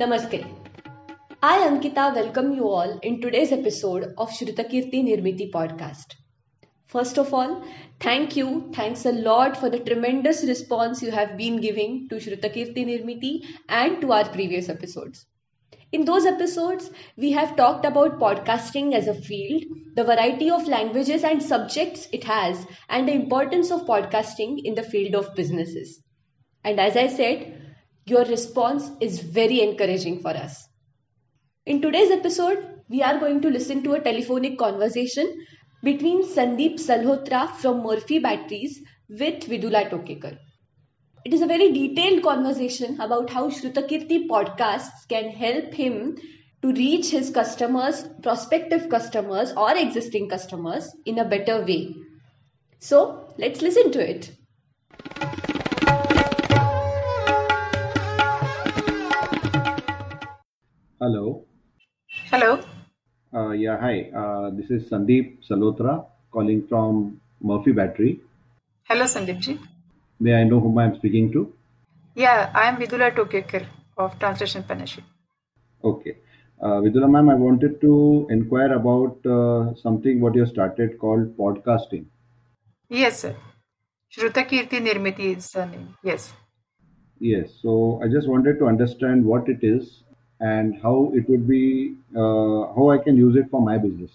Namaste. I, Ankita, welcome you all in today's episode of Shrutakirti Nirmiti podcast. First of all, thank you. Thanks a lot for the tremendous response you have been giving to Shrutakirti Nirmiti and to our previous episodes. In those episodes, we have talked about podcasting as a field, the variety of languages and subjects it has, and the importance of podcasting in the field of businesses. And as I said, your response is very encouraging for us. In today's episode, we are going to listen to a telephonic conversation between Sandeep Salhotra from Murphy Batteries with Vidula Tokekar. It is a very detailed conversation about how Shrutakirti podcasts can help him to reach his customers, prospective customers, or existing customers in a better way. So, let's listen to it. Hello. Hello. Uh, yeah, hi. Uh, this is Sandeep Salhotra calling from Murphy Battery. Hello, Sandeepji. May I know whom I am speaking to? Yeah, I am Vidula Tokekar of Translation Partnership. Okay. Uh, Vidula ma'am, I wanted to inquire about uh, something what you started called podcasting. Yes, sir. Shrutakirti Nirmiti is the name. Yes. Yes. So I just wanted to understand what it is and how it would be, uh, how I can use it for my business.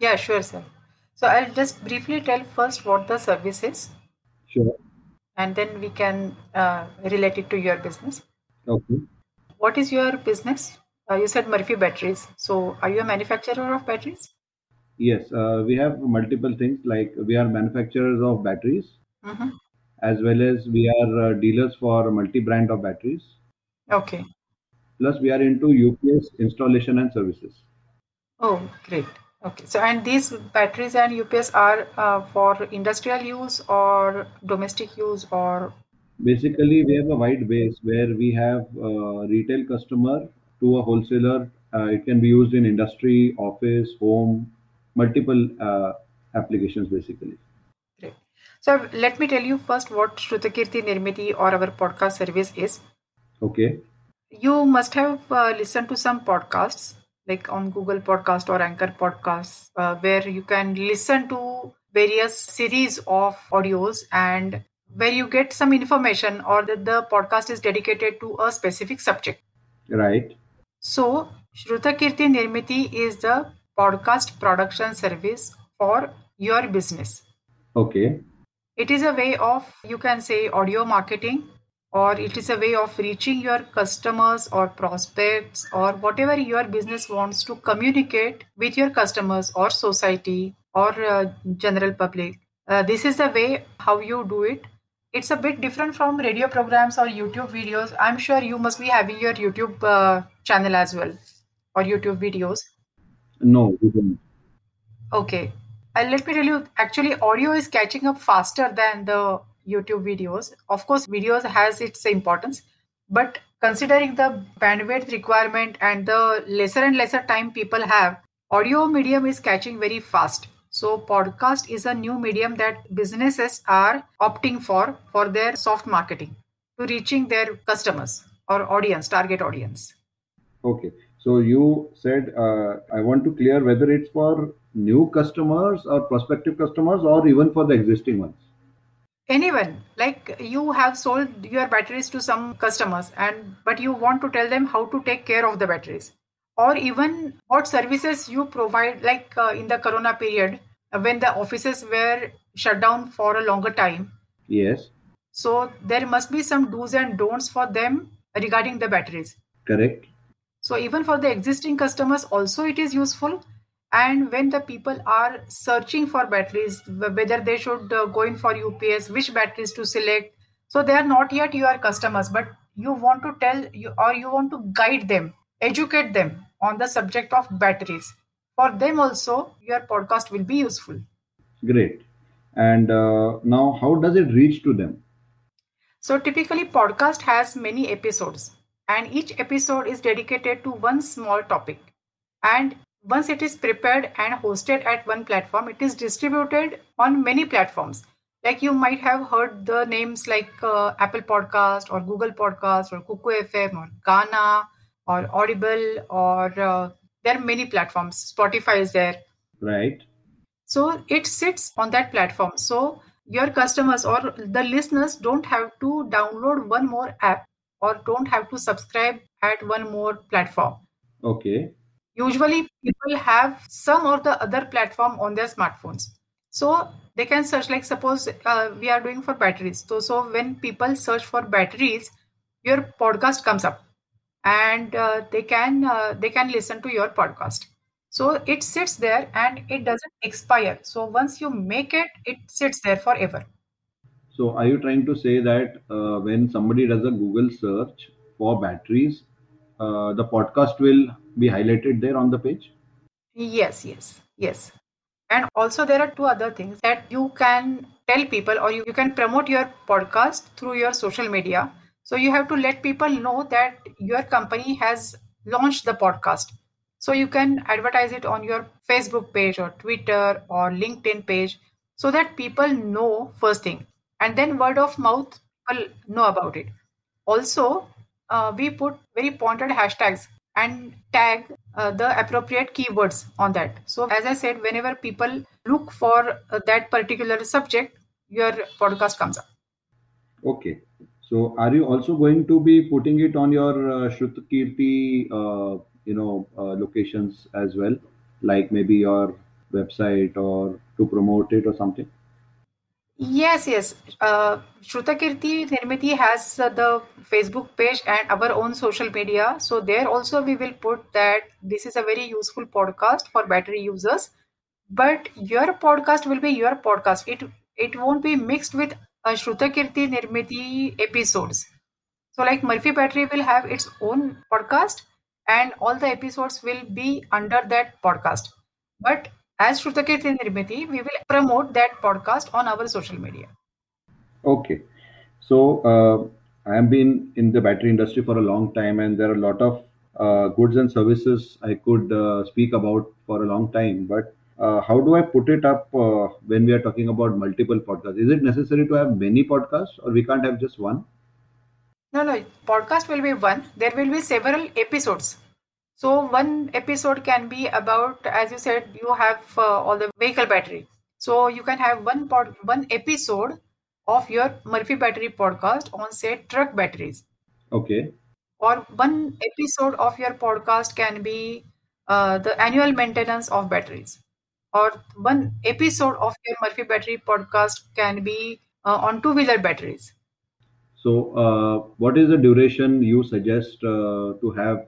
Yeah, sure, sir. So I'll just briefly tell first what the service is, Sure. and then we can uh, relate it to your business. Okay. What is your business? Uh, you said Murphy Batteries. So are you a manufacturer of batteries? Yes. Uh, we have multiple things like we are manufacturers of batteries Mm-hmm. as well as we are uh, dealers for multi-brand of batteries. Okay. Plus, we are into UPS installation and services. Oh, great. Okay. So and these batteries and UPS are uh, for industrial use or domestic use or Basically, we have a wide base where we have uh, retail customer to a wholesaler. Uh, it can be used in industry, office, home, multiple uh, applications basically. Great. So let me tell you first what Shrutakirti Nirmiti or our podcast service is. Okay. You must have uh, listened to some podcasts like on Google Podcast or Anchor Podcasts uh, where you can listen to various series of audios and where you get some information or that the podcast is dedicated to a specific subject. Right. So Shrutakirti Nirmiti is the podcast production service for your business. Okay. It is a way of, you can say, audio marketing, or it is a way of reaching your customers or prospects, or whatever your business wants to communicate with your customers or society or uh, general public. Uh, this is the way how you do it. It's a bit different from radio programs or YouTube videos. I'm sure you must be having your YouTube uh, channel as well or YouTube videos. No, we don't. Okay. Uh, let me tell you, actually, audio is catching up faster than the YouTube videos. Of course, videos has its importance, but considering the bandwidth requirement and the lesser and lesser time people have, audio medium is catching very fast. So podcast is a new medium that businesses are opting for for their soft marketing to reaching their customers or audience, target audience. Okay. So you said uh, I want to clear whether it's for new customers or prospective customers or even for the existing ones. Anyone. Like you have sold your batteries to some customers and but you want to tell them how to take care of the batteries. Or even what services you provide like uh, in the corona period uh, when the offices were shut down for a longer time. Yes. so there must be some do's and don'ts for them regarding the batteries. Correct. so even for the existing customers also it is useful and when the people are searching for batteries whether they should uh, go in for ups which batteries to select so they are not yet your customers but you want to tell you or you want to guide them educate them on the subject of batteries for them also your podcast will be useful Great. And uh, now, how does it reach to them? So typically podcast has many episodes and each episode is dedicated to one small topic. And once it is prepared and hosted at one platform, it is distributed on many platforms. Like you might have heard the names like uh, Apple Podcast or Google Podcast or Kuku FM or Gaana or Audible, or uh, there are many platforms. Spotify is there. Right. So it sits on that platform. So your customers or the listeners don't have to download one more app or don't have to subscribe at one more platform. Okay. Usually, people have some or the other platform on their smartphones. So they can search, like suppose uh, we are doing for batteries. So, so when people search for batteries, your podcast comes up, and uh, they can uh, they can listen to your podcast. So it sits there and it doesn't expire. So once you make it, it sits there forever. So are you trying to say that uh, when somebody does a Google search for batteries, uh, the podcast will be highlighted there on the page? Yes, yes, yes. And also, there are two other things that you can tell people or you, you can promote your podcast through your social media. So, you have to let people know that your company has launched the podcast. So, you can advertise it on your Facebook page or Twitter or LinkedIn page so that people know first thing. And then, word of mouth, people know about it. Also, uh, we put very pointed hashtags and tag uh, the appropriate keywords on that. So, as I said, whenever people look for uh, that particular subject, your podcast comes up. Okay. So, are you also going to be putting it on your uh, Shrutakirti, uh, you know, uh, locations as well, like maybe your website or to promote it or something? Yes, yes. Uh, Shrutakirti Nirmiti has uh, the Facebook page and our own social media. So there also we will put that this is a very useful podcast for battery users. But your podcast will be your podcast. It it won't be mixed with a Shrutakirti Nirmiti episodes. So like Murphy Battery will have its own podcast and all the episodes will be under that podcast. But as Shrutakirti Nirmiti, we will promote that podcast on our social media. Okay. So, uh, I have been in the battery industry for a long time, and there are a lot of uh, goods and services I could uh, speak about for a long time. But uh, how do I put it up uh, when we are talking about multiple podcasts? Is it necessary to have many podcasts, or we can't have just one? No, no, podcast will be one. There will be several episodes. So one episode can be about, as you said, you have uh, all the vehicle battery. So you can have one pod, one episode of your Murphy Battery podcast on say truck batteries. Okay. Or one episode of your podcast can be uh, the annual maintenance of batteries. Or one episode of your Murphy Battery podcast can be uh, on two-wheeler batteries. So, uh, what is the duration you suggest uh, to have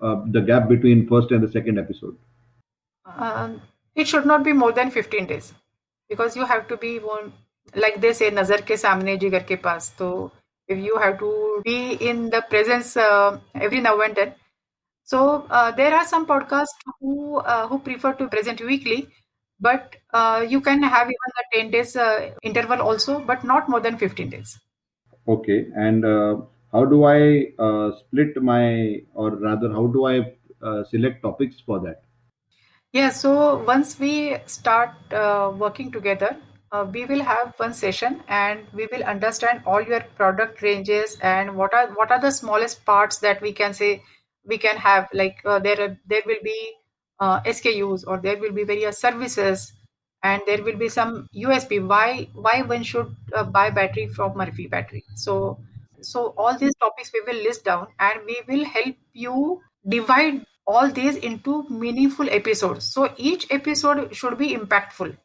uh, the gap between first and the second episode? Um, it should not be more than 15 days because you have to be one like they say nazar ke samne jigar ke paas so if you have to be in the presence uh, every now and then so uh, there are some podcasts who uh, who prefer to present weekly but uh, you can have even a 10 days uh, interval also but not more than 15 days Okay. And uh, how do I uh, split my, or rather, how do I uh, select topics for that? Yeah, so once we start uh, working together, uh, we will have one session and we will understand all your product ranges and what are what are the smallest parts that we can say we can have. Like uh, there are, there will be uh, SKUs or there will be various services and there will be some USP. Why why one should buy battery from Murphy Battery? So so all these topics we will list down and we will help you divide all these into meaningful episodes. So each episode should be impactful.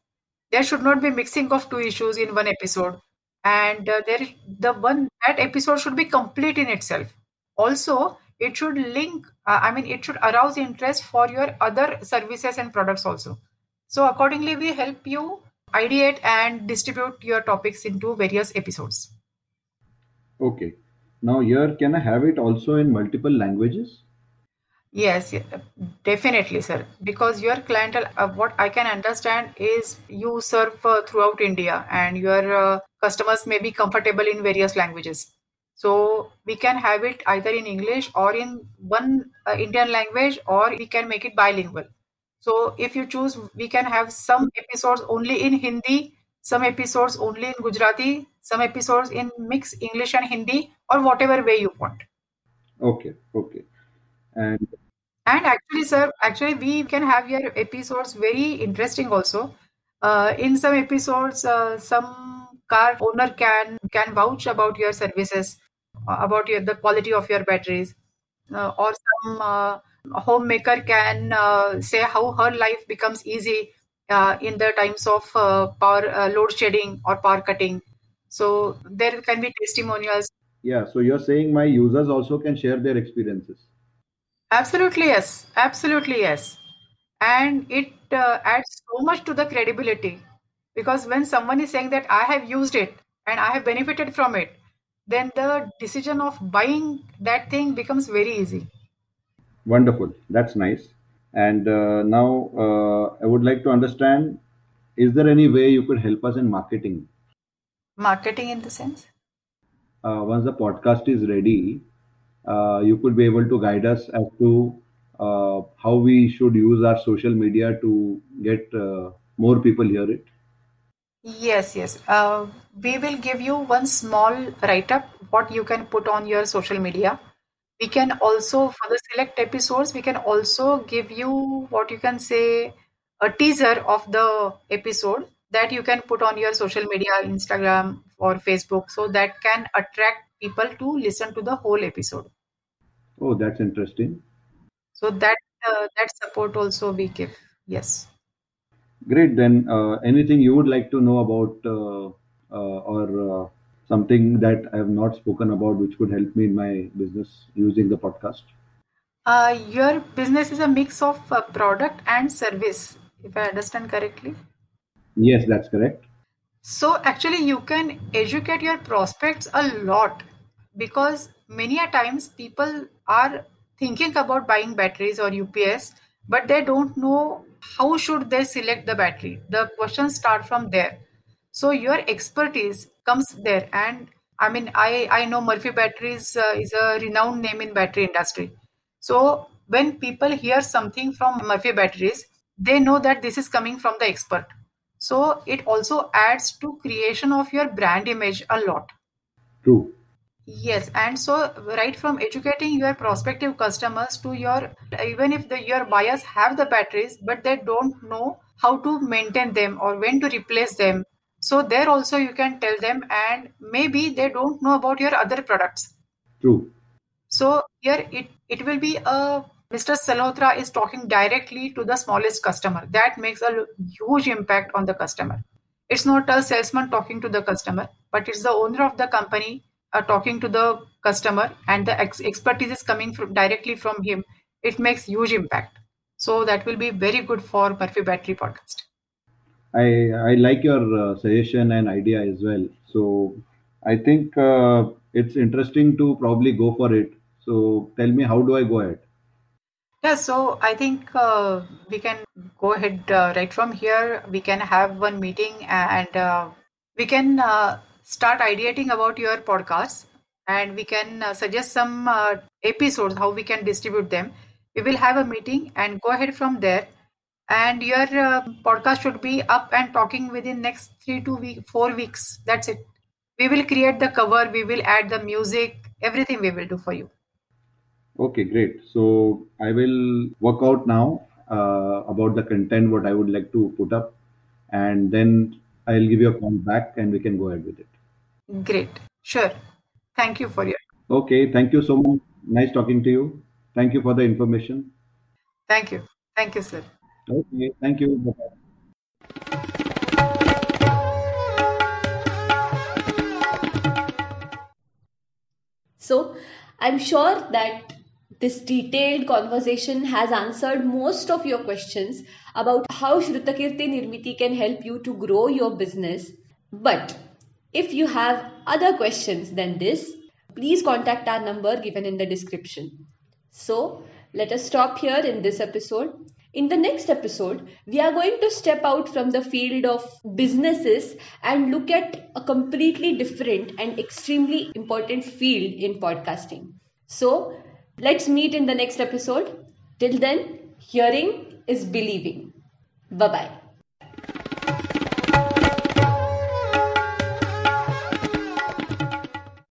There should not be mixing of two issues in one episode, and uh, there the one that episode should be complete in itself. Also, it should link. Uh, I mean, it should arouse interest for your other services and products also. So accordingly, we help you ideate and distribute your topics into various episodes. Okay. Now, here, can I have it also in multiple languages? Yes, definitely, sir. Because your clientele, uh, what I can understand is you serve uh, throughout India and your uh, customers may be comfortable in various languages. So we can have it either in English or in one uh, Indian language, or we can make it bilingual. So if you choose, we can have some episodes only in Hindi, some episodes only in Gujarati, some episodes in mix English and Hindi, or whatever way you want. Okay. Okay. And and actually, sir, actually, we can have your episodes very interesting also. Uh, in some episodes, uh, some car owner can can vouch about your services, uh, about your the quality of your batteries, uh, or some uh, homemaker can uh, say how her life becomes easy uh, in the times of uh, power uh, load shedding or power cutting. So there can be testimonials. yeah, so you're saying my users also can share their experiences. Absolutely yes, absolutely yes, and it uh, adds so much to the credibility because when someone is saying that I have used it and I have benefited from it, then the decision of buying that thing becomes very easy. Wonderful. That's nice. And uh, now uh, I would like to understand is there any way you could help us in marketing? Marketing in the sense. Uh, once the podcast is ready, uh, you could be able to guide us as to uh, how we should use our social media to get uh, more people hear it. Yes, yes. Uh, we will give you one small write-up what you can put on your social media. We can also, for the select episodes, we can also give you what you can say a teaser of the episode that you can put on your social media, Instagram or Facebook, so that can attract people to listen to the whole episode. Oh, that's interesting. So that uh, that support also we give. Yes. Great. Then, uh, anything you would like to know about uh, uh, or uh, something that I have not spoken about, which could help me in my business using the podcast? Uh, your business is a mix of uh, product and service, if I understand correctly. Yes, that's correct. So actually, you can educate your prospects a lot because many a times people are thinking about buying batteries or UPS, but they don't know how should they select the battery. The questions start from there. So your expertise comes there, and I mean, I I know Murphy Batteries uh, is a renowned name in battery industry. So when people hear something from Murphy Batteries, they know that this is coming from the expert. So it also adds to creation of your brand image a lot. True. Yes, and so right from educating your prospective customers to your even if the your buyers have the batteries but they don't know how to maintain them or when to replace them. So there also you can tell them and maybe they don't know about your other products. True. So here it, it will be a Mr. Salhotra is talking directly to the smallest customer. That makes a huge impact on the customer. It's not a salesman talking to the customer, but it's the owner of the company uh, talking to the customer, and the ex- expertise is coming from directly from him. It makes huge impact. So that will be very good for Murphy Battery podcast. I I like your uh, suggestion and idea as well. So I think uh, it's interesting to probably go for it. So tell me, how do I go ahead? Yeah, so I think uh, we can go ahead uh, right from here. We can have one meeting and uh, we can uh, start ideating about your podcast and we can suggest some episodes how we can distribute them. We will have a meeting and go ahead from there. And your uh, podcast should be up and talking within next three to week, four weeks. That's it. We will create the cover. We will add the music. Everything we will do for you. Okay, great. So I will work out now uh, about the content what I would like to put up, and then I'll give you a call back and we can go ahead with it. Great. Sure. Thank you for your. Okay, thank you so much. Nice talking to you. Thank you for the information. Thank you. Thank you, sir. Okay, thank you. So, I'm sure that this detailed conversation has answered most of your questions about how Shrutakirti Nirmiti can help you to grow your business. But if you have other questions than this, please contact our number given in the description. So, let us stop here in this episode. In the next episode, we are going to step out from the field of businesses and look at a completely different and extremely important field in podcasting. So, let's meet in the next episode. Till then, hearing is believing. Bye bye.